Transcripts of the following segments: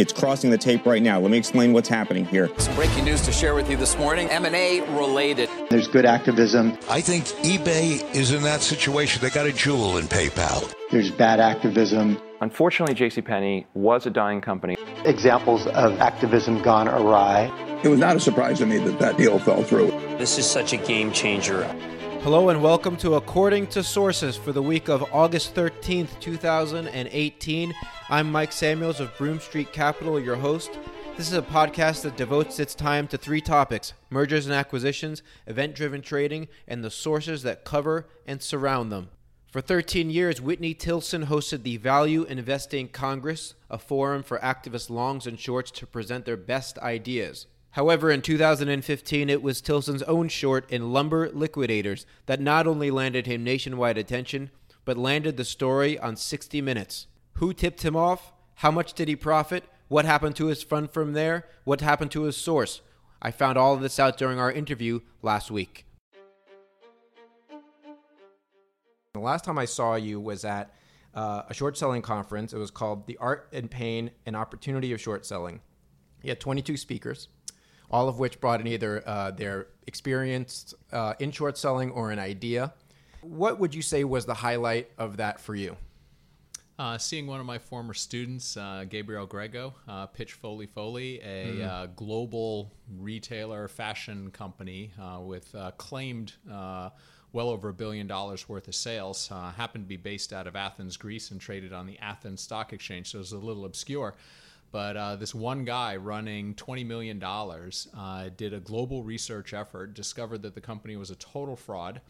It's crossing the tape right now. Let me explain what's happening here. Some breaking news to share with you this morning. M&A related. There's good activism. I think eBay is in that situation. They got a jewel in PayPal. There's bad activism. Unfortunately, JCPenney was a dying company. Examples of activism gone awry. It was not a surprise to me that that deal fell through. This is such a game changer. Hello and welcome to According to Sources for the week of August 13th, 2018. I'm Mike Samuels of Broome Street Capital, your host. This is a podcast that devotes its time to three topics mergers and acquisitions, event driven trading, and the sources that cover and surround them. For 13 years, Whitney Tilson hosted the Value Investing Congress, a forum for activist longs and shorts to present their best ideas. However, in 2015, it was Tilson's own short in Lumber Liquidators that not only landed him nationwide attention, but landed the story on 60 Minutes. Who tipped him off? How much did he profit? What happened to his fund from there? What happened to his source? I found all of this out during our interview last week. The last time I saw you was at uh, a short selling conference. It was called The Art and Pain and Opportunity of Short Selling. You had 22 speakers all of which brought in either uh, their experience uh, in short selling or an idea. What would you say was the highlight of that for you? Uh, seeing one of my former students, uh, Gabriel Grego, uh, pitch Folli Follie, a mm. global retailer fashion company uh, with claimed well over a billion dollars worth of sales, happened to be based out of Athens, Greece, and traded on the Athens Stock Exchange, so it was a little obscure. But uh, this one guy running $20 million uh, did a global research effort, discovered that the company was a total fraud.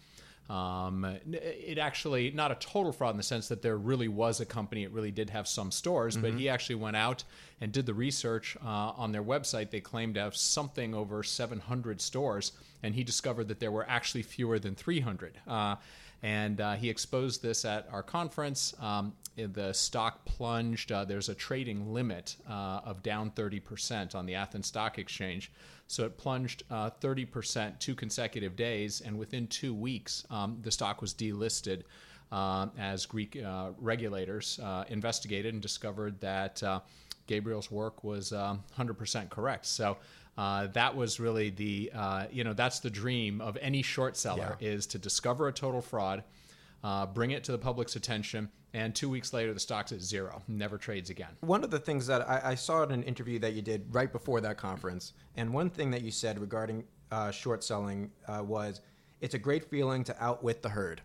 Um, it actually, not a total fraud in the sense that there really was a company, it really did have some stores, mm-hmm. but he actually went out and did the research uh, on their website. They claimed to have something over 700 stores, and he discovered that there were actually fewer than 300. And uh, he exposed this at our conference. Um, the stock plunged. Uh, there's a trading limit uh, of down 30% on the Athens Stock Exchange. So it plunged 30% uh, two consecutive days, and within two weeks, um, the stock was delisted. Uh, as Greek uh, regulators investigated and discovered that Gabriel's work was 100% correct. So uh, that was really the uh, you know that's the dream of any short seller yeah. is to discover a total fraud, uh, bring it to the public's attention, and two weeks later the stock's at zero, never trades again. One of the things that I, I saw in an interview that you did right before that conference, and one thing that you said regarding uh, short selling uh, was it's a great feeling to outwit the herd.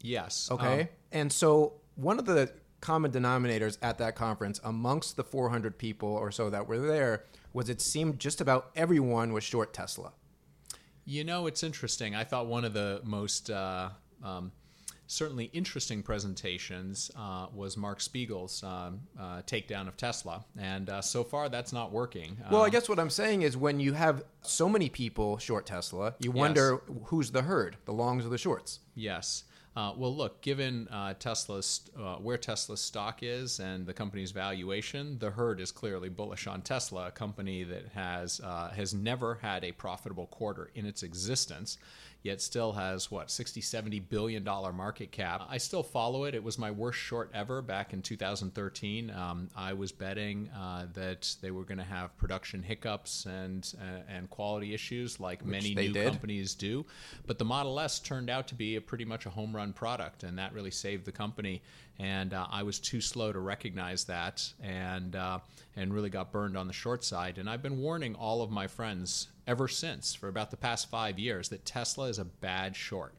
Yes. Okay. Um, and so one of the common denominators at that conference amongst the 400 people or so that were there was it seemed just about everyone was short Tesla. You know, it's interesting. I thought one of the most uh, um, certainly interesting presentations uh, was Mark Spiegel's um, uh, takedown of Tesla, and uh, so far that's not working. Well, I um, guess what I'm saying is when you have so many people short Tesla, you wonder yes. who's the herd, the longs or the shorts. Yes. Uh, well, look, given uh, Tesla's uh, where Tesla's stock is and the company's valuation, the herd is clearly bullish on Tesla, a company that has uh, has never had a profitable quarter in its existence yet still has what 60 70 billion dollar market cap. I still follow it. It was my worst short ever back in 2013 um, i was betting uh, that they were going to have production hiccups and uh, and quality issues like Which many new did. companies do. But the model s turned out to be a pretty much a home run product and that really saved the company and uh, I was too slow to recognize that, and uh, and really got burned on the short side. And I've been warning all of my friends ever since for about the past five years that Tesla is a bad short.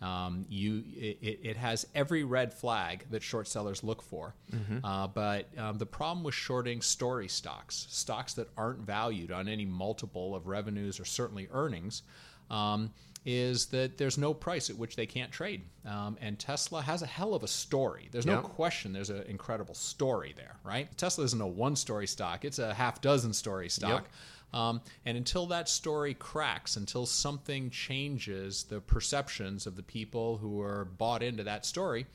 Um, you it, it, has every red flag that short sellers look for. Mm-hmm. Uh, but um, the problem with shorting story stocks, stocks that aren't valued on any multiple of revenues or certainly earnings, um, is that there's no price at which they can't trade. Um, and Tesla has a hell of a story. There's no yep. question there's an incredible story there, right? Tesla isn't a one story stock, it's a half dozen story stock. Yep. Um, and until that story cracks, until something changes the perceptions of the people who are bought into that story,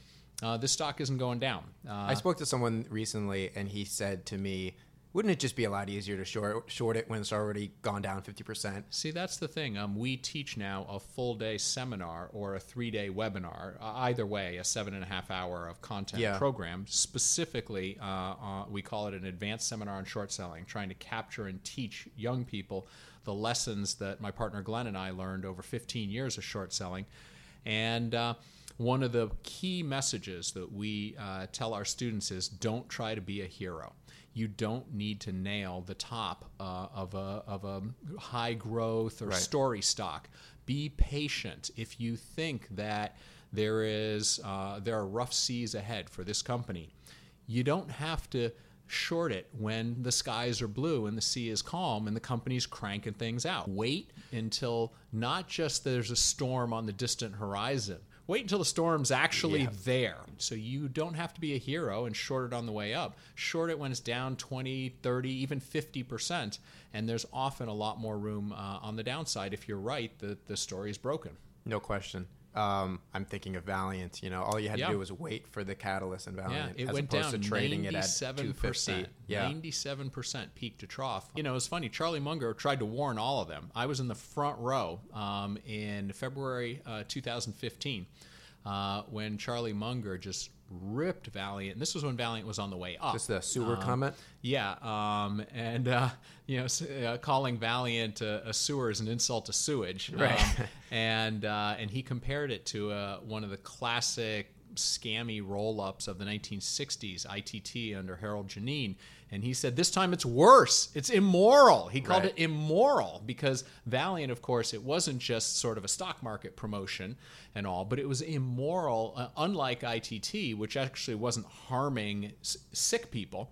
uh, this stock isn't going down. Uh, I spoke to someone recently, and he said to me, Wouldn't it just be a lot easier to short short it when it's already gone down fifty percent? See, that's the thing. Um, we teach now a full day seminar or a three day webinar. Uh, either way, a seven and a half hour of content Yeah. program. Specifically, uh, uh, we call it an advanced seminar on short selling, trying to capture and teach young people the lessons that my partner Glenn and I learned over 15 years of short selling. And uh, one of the key messages that we uh, tell our students is don't try to be a hero. You don't need to nail the top uh, of, a, of a high growth or story stock. Be patient. If you think that there is uh, there are rough seas ahead for this company, you don't have to short it when the skies are blue and the sea is calm and the company's cranking things out. Wait until not just there's a storm on the distant horizon. Wait until the storm's actually there. So you don't have to be a hero and short it on the way up. Short it when it's down 20, 30, even 50%. And there's often a lot more room uh, on the downside if you're right that the story is broken. No question. Um, I'm thinking of Valeant. You know, all you had Yeah. to do was wait for the catalyst in Yeah, Valeant, it as went opposed down to trading it at ninety-seven 250. percent. Yeah, ninety-seven percent peak to trough. You know, it's funny. Charlie Munger tried to warn all of them. I was in the front row um, in February uh, 2015 uh, when Charlie Munger just ripped Valeant. And this was when Valeant was on the way up. just the sewer Um, comment. Yeah, um, and uh, you know, uh, calling Valeant a, a sewer is an insult to sewage, Right. Um, and uh, and he compared it to uh, one of the classic scammy roll-ups of the 1960s, ITT under Harold Geneen, and he said this time it's worse. It's immoral. He called Right. it immoral because Valeant, of course, it wasn't just sort of a stock market promotion and all, but it was immoral, uh, unlike ITT, which actually wasn't harming s- sick people.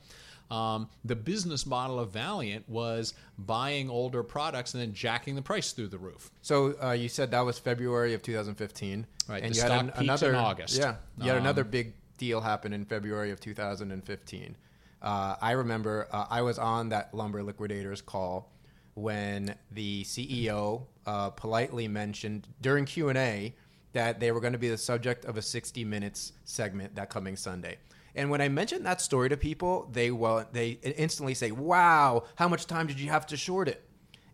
Um, the business model of Valeant was buying older products and then jacking the price through the roof. So uh, you said that was February of 2015, Right, And you had an- peaked in another August. Yeah, you had Um, another big deal happen in February of 2015. Uh, I remember uh, I was on that lumber liquidators call when the CEO uh, politely mentioned during Q and A that they were going to be the subject of a 60 minutes segment that coming Sunday. And when I mentioned that story to people, they well they instantly say, "Wow, how much time did you have to short it?"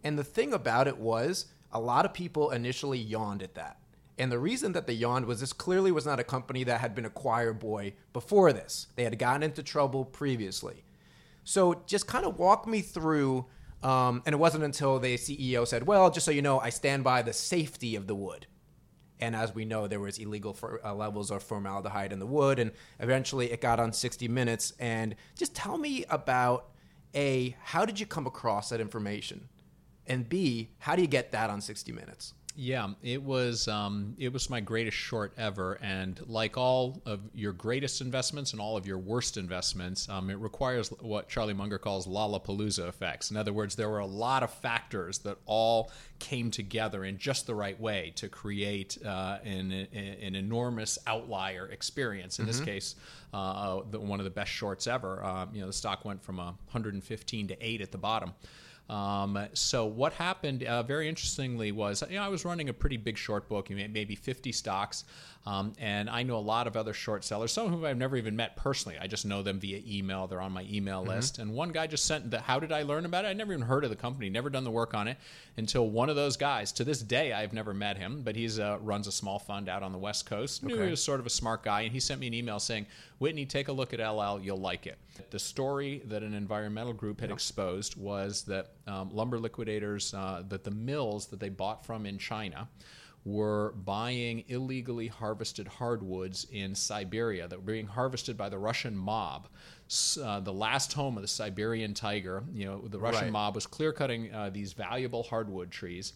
And the thing about it was, a lot of people initially yawned at that. And the reason that they yawned was this clearly was not a company that had been a choir boy before this. They had gotten into trouble previously. So just kind of walk me through. Um, and it wasn't until the CEO said, "Well, just so you know, I stand by the safety of the wood." And as we know, there was illegal for, uh, levels of formaldehyde in the wood, and eventually it got on 60 Minutes. And just tell me about a how did you come across that information, and b how do you get that on 60 Minutes? Yeah, it was um, it was my greatest short ever, and like all of your greatest investments and all of your worst investments, um, it requires what Charlie Munger calls Lollapalooza effects. In other words, there were a lot of factors that all came together in just the right way to create uh, an, an enormous outlier experience. In this case, uh, the, one of the best shorts ever. Um, you know, the stock went from uh, 115 to eight at the bottom. Um, so what happened uh, very interestingly was you know, I was running a pretty big short book, maybe 50 stocks, um, and I know a lot of other short sellers, some of whom I've never even met personally. I just know them via email. They're on my email list. And one guy just sent the how did I learn about it? I never even heard of the company, never done the work on it until one of those guys. To this day, I've never met him, but he uh, runs a small fund out on the West Coast. Knew he was sort of a smart guy, and he sent me an email saying, "Whitney, take a look at LL. You'll like it." The story that an environmental group had exposed was that um, lumber liquidators, uh, that the mills that they bought from in China were buying illegally harvested hardwoods in Siberia that were being harvested by the Russian mob. Uh, the last home of the Siberian tiger, you know, the Russian Right. mob was clear cutting uh, these valuable hardwood trees.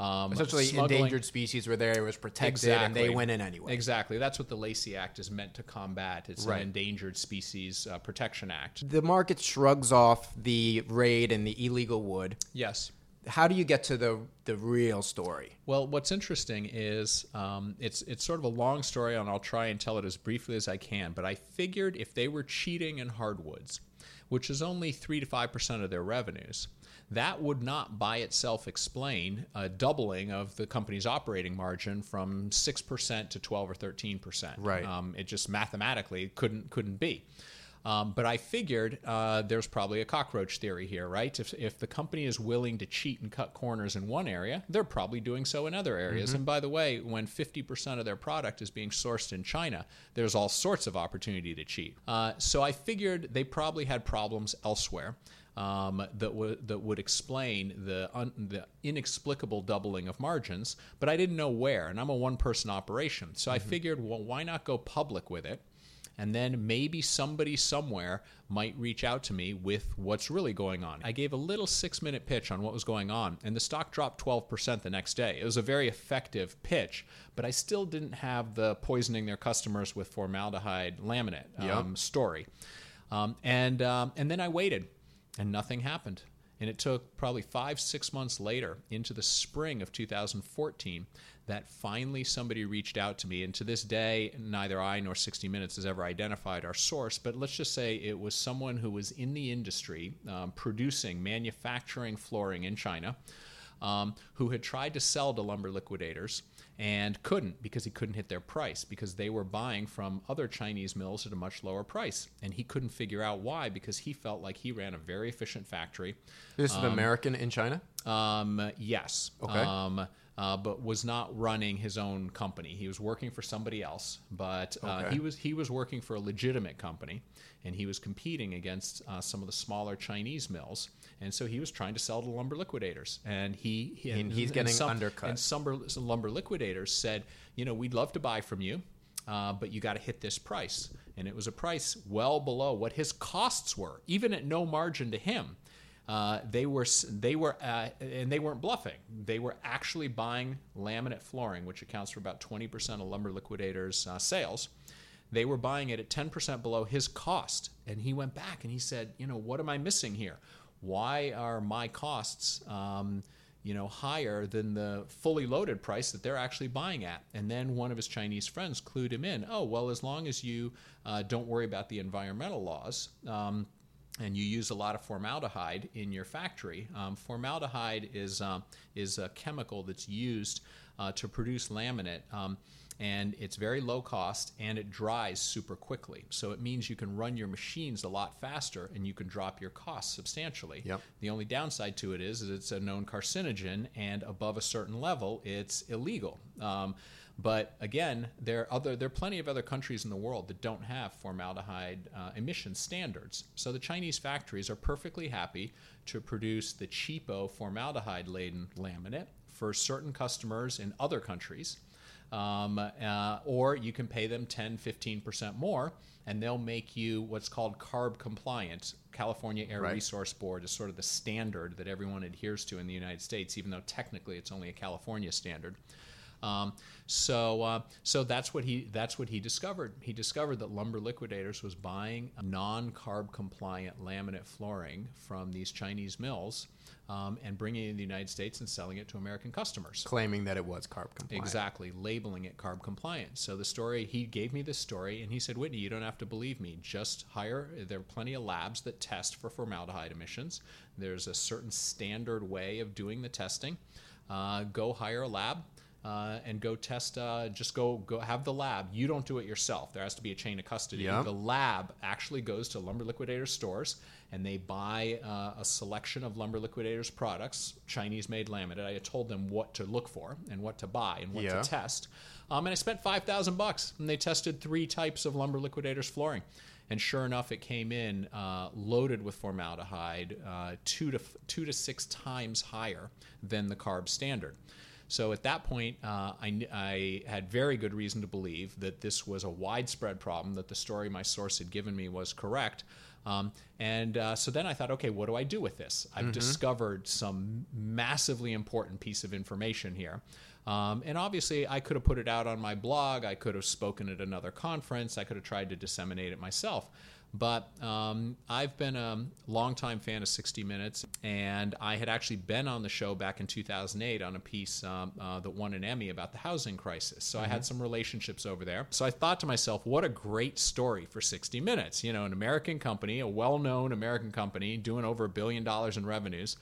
Um, Essentially, endangered species were there; it was protected, and they went in anyway. Exactly. That's what the Lacey Act is meant to combat. It's Right. an Endangered Species uh, Protection Act. The market shrugs off the raid and the illegal wood. Yes. How do you get to the the real story? Well, what's interesting is um, it's it's sort of a long story, and I'll try and tell it as briefly as I can. But I figured if they were cheating in hardwoods, which is only three to five percent of their revenues, that would not by itself explain a doubling of the company's operating margin from six percent to twelve or thirteen percent. Right. Um, it just mathematically couldn't couldn't be. Um, but I figured uh, there's probably a cockroach theory here, right? If, if the company is willing to cheat and cut corners in one area, they're probably doing so in other areas. Mhm. And by the way, when 50% of their product is being sourced in China, there's all sorts of opportunity to cheat. Uh, so I figured they probably had problems elsewhere. Um, that would that would explain the un- the inexplicable doubling of margins, but I didn't know where, and I'm a one person operation, so I figured, well, why not go public with it? and then maybe somebody somewhere might reach out to me with what's really going on. I gave a little six minute pitch on what was going on, and the stock dropped 12% the next day. It was a very effective pitch, but I still didn't have the poisoning their customers with formaldehyde laminate um, Yep. story. Um, and, um, and then I waited, and nothing happened. And it took probably five, six months later, into the spring of 2014, that finally somebody reached out to me. And to this day, neither I nor 60 Minutes has ever identified our source. But let's just say it was someone who was in the industry um, producing, manufacturing flooring in China. Um, who had tried to sell to lumber liquidators and couldn't because he couldn't hit their price because they were buying from other Chinese mills at a much lower price. And he couldn't figure out why because he felt like he ran a very efficient factory. This is an Um, American in China? Um, yes. Okay. Uh, but was not running his own company. He was working for somebody else, but uh, Okay. he was he was working for a legitimate company, and he was competing against uh, some of the smaller Chinese mills. And so he was trying to sell to lumber liquidators, and he, he And he's getting undercut. And some some lumber liquidators said, you know, we'd love to buy from you, uh, but you got to hit this price. And it was a price well below what his costs were, even at no margin to him. Uh, they were they were uh, and they weren't bluffing. They were actually buying laminate flooring, which accounts for about 20% of lumber liquidators' uh, sales. They were buying it at 10% below his cost, and he went back and he said, you know, what am I missing here? Why are my costs? Um, you know, higher than the fully loaded price that they're actually buying at. And then one of his Chinese friends clued him in. Oh, well, as long as you uh, don't worry about the environmental laws, um, and you use a lot of formaldehyde in your factory. Um, formaldehyde is um, is a chemical that's used uh, to produce laminate. Um, and it's very low cost and it dries super quickly. So it means you can run your machines a lot faster and you can drop your costs substantially. Yep. The only downside to it is, is it's a known carcinogen, and above a certain level, it's illegal. Um, but again, there are other there are plenty of other countries in the world that don't have formaldehyde uh, emission standards. So the Chinese factories are perfectly happy to produce the cheapo formaldehyde laden laminate for certain customers in other countries. Um, uh, or you can pay them 10, 15% more, and they'll make you what's called carb compliant. California Air Right. Resource Board is sort of the standard that everyone adheres to in the United States, even though technically it's only a California standard. Um, so, uh, so that's what he that's what he discovered. He discovered that Lumber Liquidators was buying non-carb compliant laminate flooring from these Chinese mills um, and bringing it in the United States and selling it to American customers. Claiming that it was carb compliant. Exactly, labeling it carb compliant. So the story, he gave me this story and he said, Whitney, you don't have to believe me. Just hire, there are plenty of labs that test for formaldehyde emissions. There's a certain standard way of doing the testing. Uh, go hire a lab. Uh, and go test. Uh, just go go have the lab. You don't do it yourself. There has to be a chain of custody. The lab actually goes to lumber liquidator stores and they buy uh, a selection of lumber liquidators products, Chinese made laminate. I told them what to look for and what to buy and what Yeah. to test. Um, and I spent five thousand bucks, and they tested three types of lumber liquidators flooring. And sure enough, it came in uh, loaded with formaldehyde, uh, two to two to six times higher than the carb standard. So at that point, uh, I, I had very good reason to believe that this was a widespread problem, that the story my source had given me was correct. Um, and uh, so then I thought, okay, what do I do with this? I've Mhm. discovered some massively important piece of information here. Um, and obviously, I could have put it out on my blog. I could have spoken at another conference. I could have tried to disseminate it myself. But um, I've been a longtime fan of 60 Minutes, and I had actually been on the show back in 2008 on a piece um, uh, that won an Emmy about the housing crisis. So I had Mhm. some relationships over there. So I thought to myself, what a great story for 60 Minutes. You know, an American company, a well known American company, doing over a billion dollars in revenues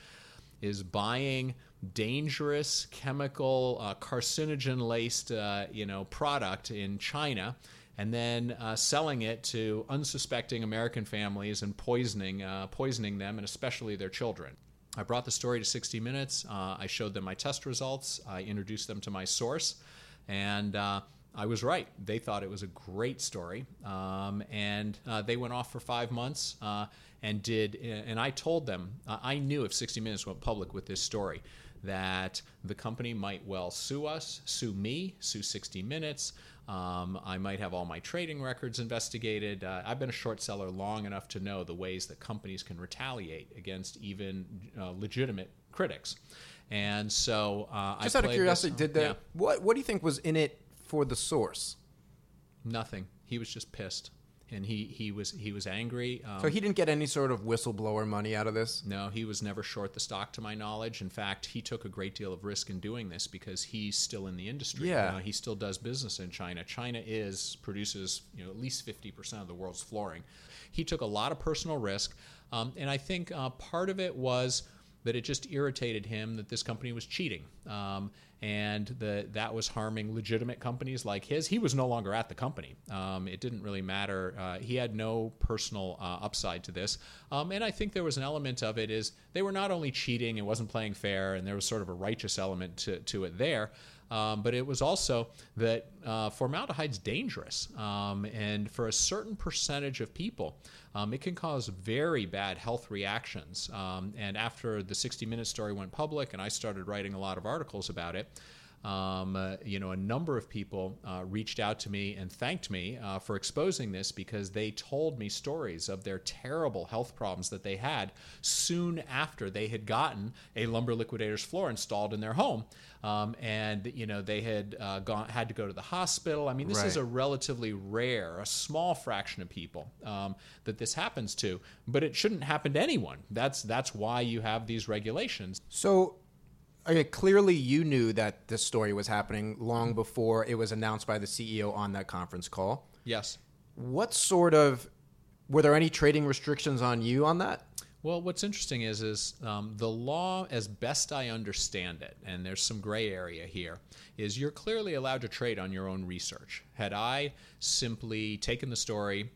is buying dangerous chemical uh, carcinogen laced uh, you know product in China and then uh, selling it to unsuspecting American families and poisoning uh, poisoning them and especially their children. I brought the story to 60 Minutes. Uh, I showed them my test results. I introduced them to my source, and uh, I was right. They thought it was a great story, um, and uh, they went off for five months uh, and did. And I told them I knew if 60 Minutes went public with this story that the company might well sue us, sue me, sue 60 Minutes. Um, I might have all my trading records investigated. Uh, I've been a short seller long enough to know the ways that companies can retaliate against even uh, legitimate critics. And so, uh, just I out of curiosity, this, did the yeah, what what do you think was in it for the source? nothing. He was just pissed, and he he was he was angry. Um, So he didn't get any sort of whistleblower money out of this. No, he was never short the stock, to my knowledge. In fact, he took a great deal of risk in doing this because he's still in the industry. Yeah. You know, he still does business in China. China is produces you know at least fifty percent of the world's flooring. He took a lot of personal risk, um, and I think uh, part of it was that it just irritated him that this company was cheating. Um, and that that was harming legitimate companies like his. He was no longer at the company. Um, it didn't really matter. Uh, he had no personal uh, upside to this. Um, and I think there was an element of it is they were not only cheating and wasn't playing fair, and there was sort of a righteous element to, to it there. Um, but it was also that uh, formaldehyde's dangerous, um, and for a certain percentage of people, um, it can cause very bad health reactions. Um, and after the 60 Minute story went public, and I started writing a lot of articles about it, um, uh, you know, a number of people uh, reached out to me and thanked me uh, for exposing this because they told me stories of their terrible health problems that they had soon after they had gotten a lumber liquidator's floor installed in their home, um, and you know they had uh, gone had to go to the hospital. I mean, this is a relatively rare, a small fraction of people um, that this happens to, but it shouldn't happen to anyone. That's that's why you have these regulations. So, okay, clearly you knew that this story was happening long before it was announced by the CEO on that conference call. Yes. What sort of were there any trading restrictions on you on that? Well, what's interesting is is um, the law, as best I understand it, and there's some gray area here, is you're clearly allowed to trade on your own research. Had I simply taken the story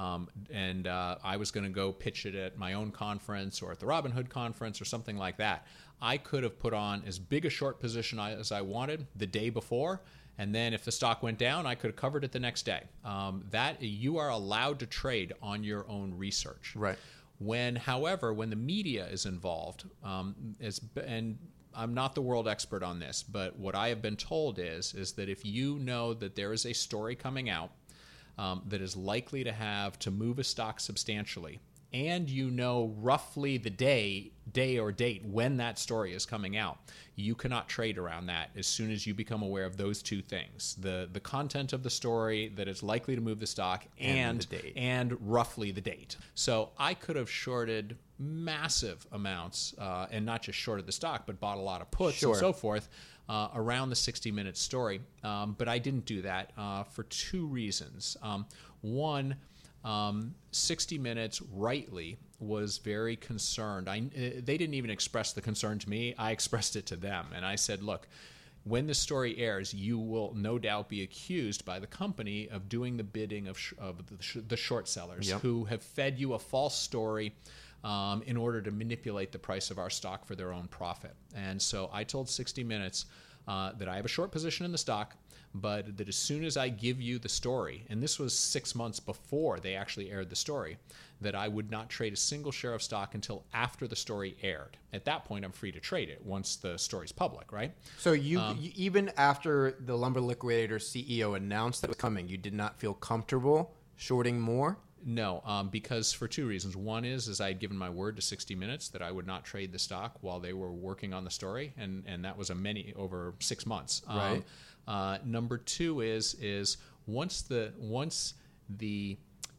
um, and uh, I was going to go pitch it at my own conference or at the Robin Hood conference or something like that, I could have put on as big a short position as I wanted the day before. And then if the stock went down, I could have covered it the next day. Um, that you are allowed to trade on your own research. Right. When, however, when the media is involved, um, is, and I'm not the world expert on this, but what I have been told is is that if you know that there is a story coming out um, that is likely to have to move a stock substantially, and you know roughly the day, day or date when that story is coming out, you cannot trade around that as soon as you become aware of those two things: the the content of the story that is likely to move the stock, And and the date. and roughly the date. So I could have shorted massive amounts, uh, and not just shorted the stock, but bought a lot of puts Sure. and so forth uh, around the 60 minute story. Um, but I didn't do that uh, for two reasons. Um, one, um, 60 Minutes rightly was very concerned. I, uh, they didn't even express the concern to me. I expressed it to them. And I said, look, when the story airs, you will no doubt be accused by the company of doing the bidding of, sh- of the, sh- the short sellers Yep. who have fed you a false story um, in order to manipulate the price of our stock for their own profit. And so I told 60 Minutes uh, that I have a short position in the stock, but that as soon as I give you the story, and this was six months before they actually aired the story, that I would not trade a single share of stock until after the story aired. At that point, I'm free to trade it once the story's public, right? So you, Um, you even after the lumber liquidator CEO announced that it was coming, you did not feel comfortable shorting more. No, um, because for two reasons. One is, is I had given my word to 60 Minutes that I would not trade the stock while they were working on the story, and, and that was a many over six months. Um, Right. Uh, number two is is once the once the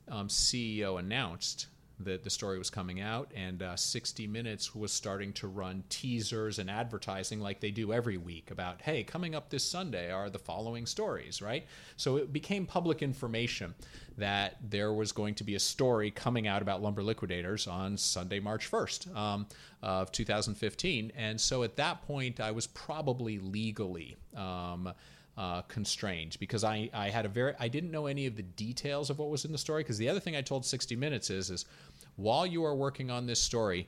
um, CEO announced that the story was coming out, and uh, 60 Minutes was starting to run teasers and advertising like they do every week about, hey, coming up this Sunday are the following stories, right? So it became public information that there was going to be a story coming out about lumber liquidators on Sunday, March 1st um, of 2015. And so at that point, I was probably legally. Um, uh, constrained because I, I had a very I didn't know any of the details of what was in the story because the other thing I told 60 Minutes is is while you are working on this story,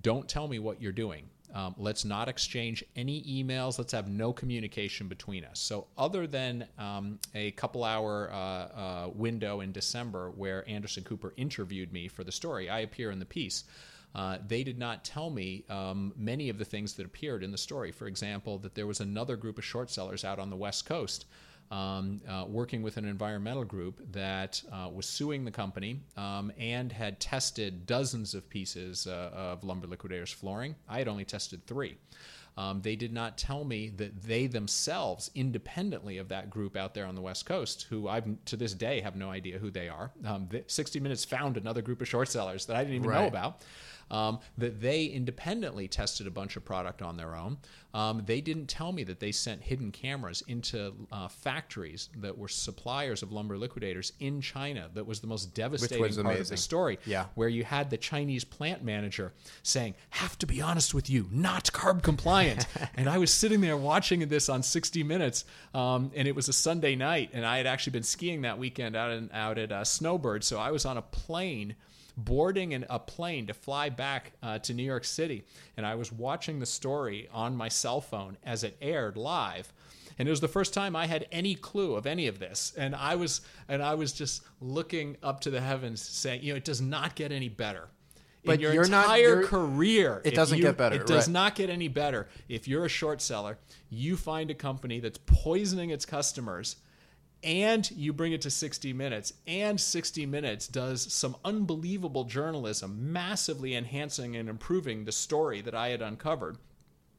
don't tell me what you're doing. Um, let's not exchange any emails. Let's have no communication between us. So, other than um, a couple hour uh, uh, window in December where Anderson Cooper interviewed me for the story, I appear in the piece. Uh, they did not tell me um, many of the things that appeared in the story. For example, that there was another group of short sellers out on the West Coast um, uh, working with an environmental group that uh, was suing the company um, and had tested dozens of pieces uh, of Lumber Liquidators flooring. I had only tested three. Um, they did not tell me that they themselves, independently of that group out there on the West Coast, who I to this day have no idea who they are. Um, 60 Minutes found another group of short sellers that I didn't even right. know about um, that they independently tested a bunch of product on their own. Um, they didn't tell me that they sent hidden cameras into uh, factories that were suppliers of lumber liquidators in China. That was the most devastating part amazing. of the story. Yeah. Where you had the Chinese plant manager saying, "Have to be honest with you, not carb compliant." and I was sitting there watching this on 60 Minutes, um, and it was a Sunday night, and I had actually been skiing that weekend out in, out at uh, Snowbird, so I was on a plane boarding an, a plane to fly back uh, to New York City. And I was watching the story on my cell phone as it aired live. And it was the first time I had any clue of any of this. And I was and I was just looking up to the heavens saying, you know, it does not get any better. But in your you're entire not, career, it doesn't you, get better. It does right. not get any better. If you're a short seller, you find a company that's poisoning its customers and you bring it to 60 Minutes, and 60 Minutes does some unbelievable journalism, massively enhancing and improving the story that I had uncovered,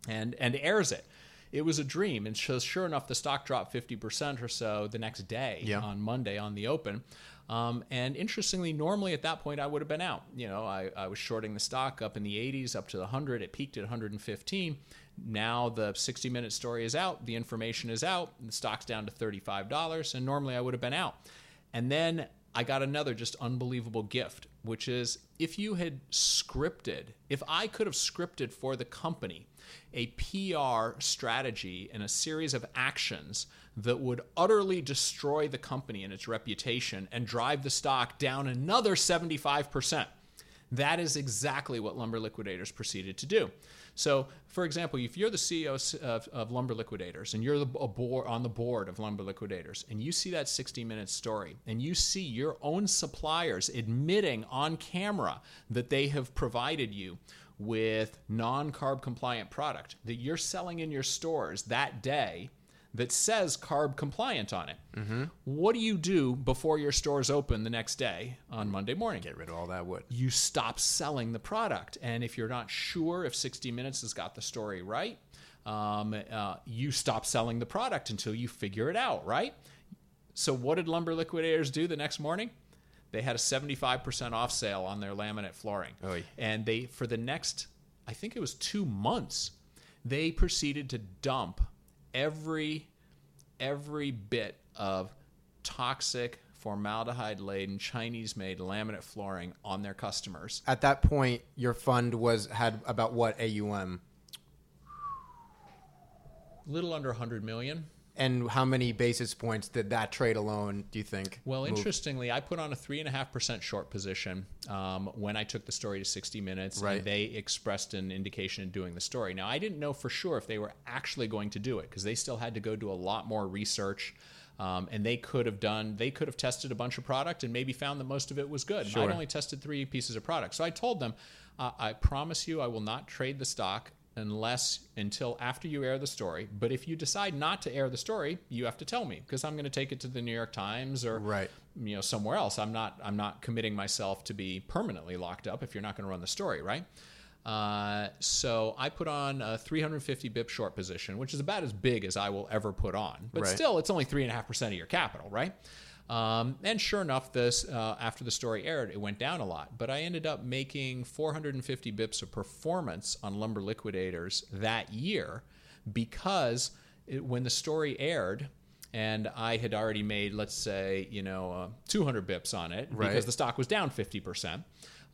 and and airs it. It was a dream, and so sure enough, the stock dropped 50% or so the next day yeah. on Monday on the open. Um, and interestingly, normally at that point I would have been out. You know, I, I was shorting the stock up in the 80s, up to the 100. It peaked at 115 now the 60 minute story is out, the information is out, the stock's down to $35, and normally I would have been out. And then I got another just unbelievable gift, which is if you had scripted, if I could have scripted for the company a PR strategy and a series of actions that would utterly destroy the company and its reputation and drive the stock down another 75%. That is exactly what Lumber Liquidators proceeded to do. So, for example, if you're the CEO of, of Lumber Liquidators and you're the, board, on the board of Lumber Liquidators and you see that 60 minute story and you see your own suppliers admitting on camera that they have provided you with non carb compliant product that you're selling in your stores that day that says carb compliant on it. Mm-hmm. What do you do before your stores open the next day on Monday morning? Get rid of all that wood. You stop selling the product. And if you're not sure if 60 Minutes has got the story right, um, uh, you stop selling the product until you figure it out, right? So, what did Lumber Liquidators do the next morning? They had a 75% off sale on their laminate flooring. Oy. And they, for the next, I think it was two months, they proceeded to dump every every bit of toxic formaldehyde laden Chinese made laminate flooring on their customers. At that point, your fund was had about what AUM? Little under 100 million. And how many basis points did that trade alone, do you think? Well, move? interestingly, I put on a 3.5% short position um, when I took the story to 60 Minutes. Right. And they expressed an indication in doing the story. Now, I didn't know for sure if they were actually going to do it because they still had to go do a lot more research. Um, and they could have done, they could have tested a bunch of product and maybe found that most of it was good. Sure. I'd only tested three pieces of product. So I told them, uh, I promise you I will not trade the stock unless until after you air the story. But if you decide not to air the story, you have to tell me because I'm going to take it to the New York Times or right. you know somewhere else. I'm not I'm not committing myself to be permanently locked up if you're not going to run the story, right? Uh, so I put on a 350 bip short position, which is about as big as I will ever put on. But right. still, it's only three and a half percent of your capital, right? Um, and sure enough, this uh, after the story aired, it went down a lot. But I ended up making 450 bips of performance on Lumber Liquidators that year because it, when the story aired, and I had already made, let's say, you know, uh, 200 bips on it right. because the stock was down 50 percent.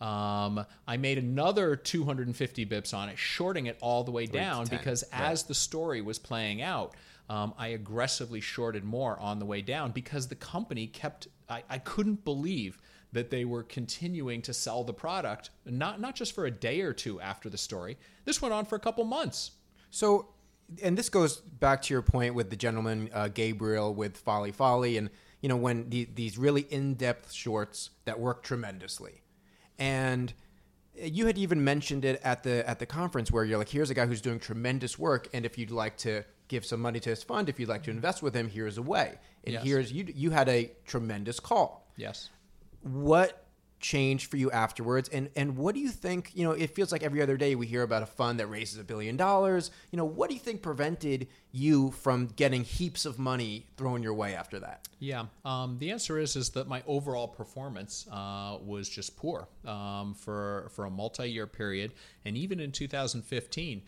Um, I made another 250 bips on it, shorting it all the way down 10, because right. as the story was playing out, um, I aggressively shorted more on the way down because the company kept. I, I couldn't believe that they were continuing to sell the product, not not just for a day or two after the story. This went on for a couple months. So, and this goes back to your point with the gentleman uh, Gabriel with Folli Follie, and you know when the, these really in-depth shorts that work tremendously, and you had even mentioned it at the at the conference where you're like, here's a guy who's doing tremendous work, and if you'd like to give some money to his fund, if you'd like to mm-hmm. invest with him, here's a way. And Yes. here's you you had a tremendous call. Yes. What changed for you afterwards? And and what do you think you know it feels like every other day we hear about a fund that raises a billion dollars. You know what do you think prevented you from getting heaps of money thrown your way after that? Yeah, um, the answer is is that my overall performance uh, was just poor um, for for a multi-year period, and even in 2015,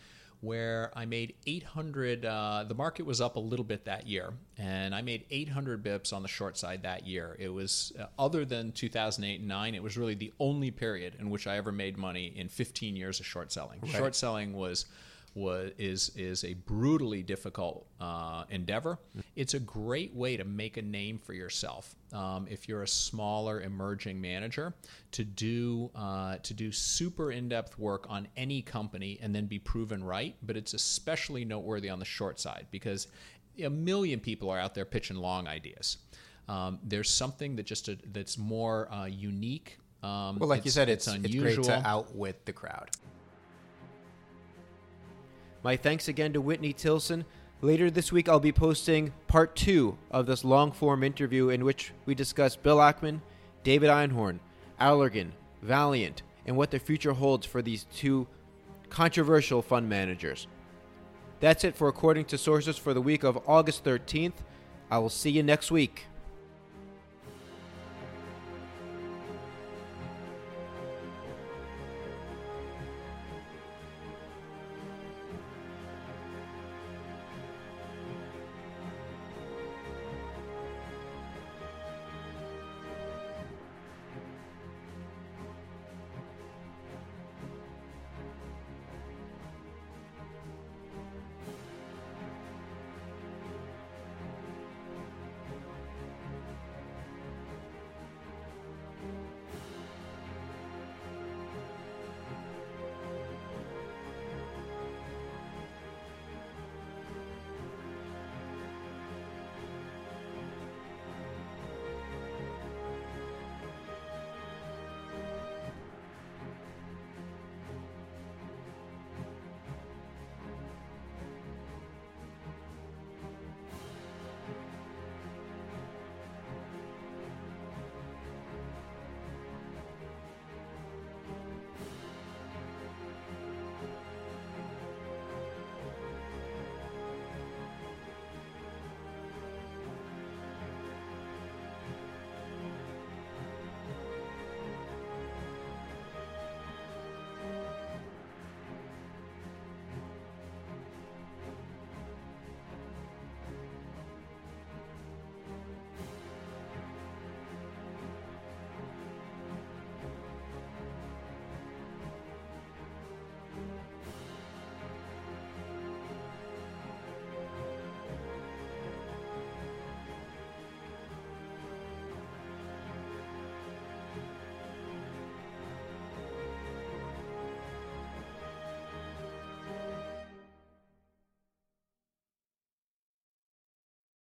where I made 800. Uh, the market was up a little bit that year, and I made 800 bips on the short side that year. It was uh, other than 2008 and nine, it was really the only period in which I ever made money in 15 years of short selling. Short selling was was is is a brutally difficult uh, endeavor. It's a great way to make a name for yourself um, if you're a smaller emerging manager to do uh, to do super in-depth work on any company and then be proven right. But it's especially noteworthy on the short side because a million people are out there pitching long ideas. Um, there's something that just uh that's more uh, unique. Um, well like you said it's, it's, great unusual. to outwit the crowd My thanks again to Whitney Tilson. Later this week, I'll be posting part two of this long form interview in which we discuss Bill Ackman, David Einhorn, Allergan, Valeant, and what the future holds for these two controversial fund managers. That's it for According to Sources for the week of August 13th. I will see you next week.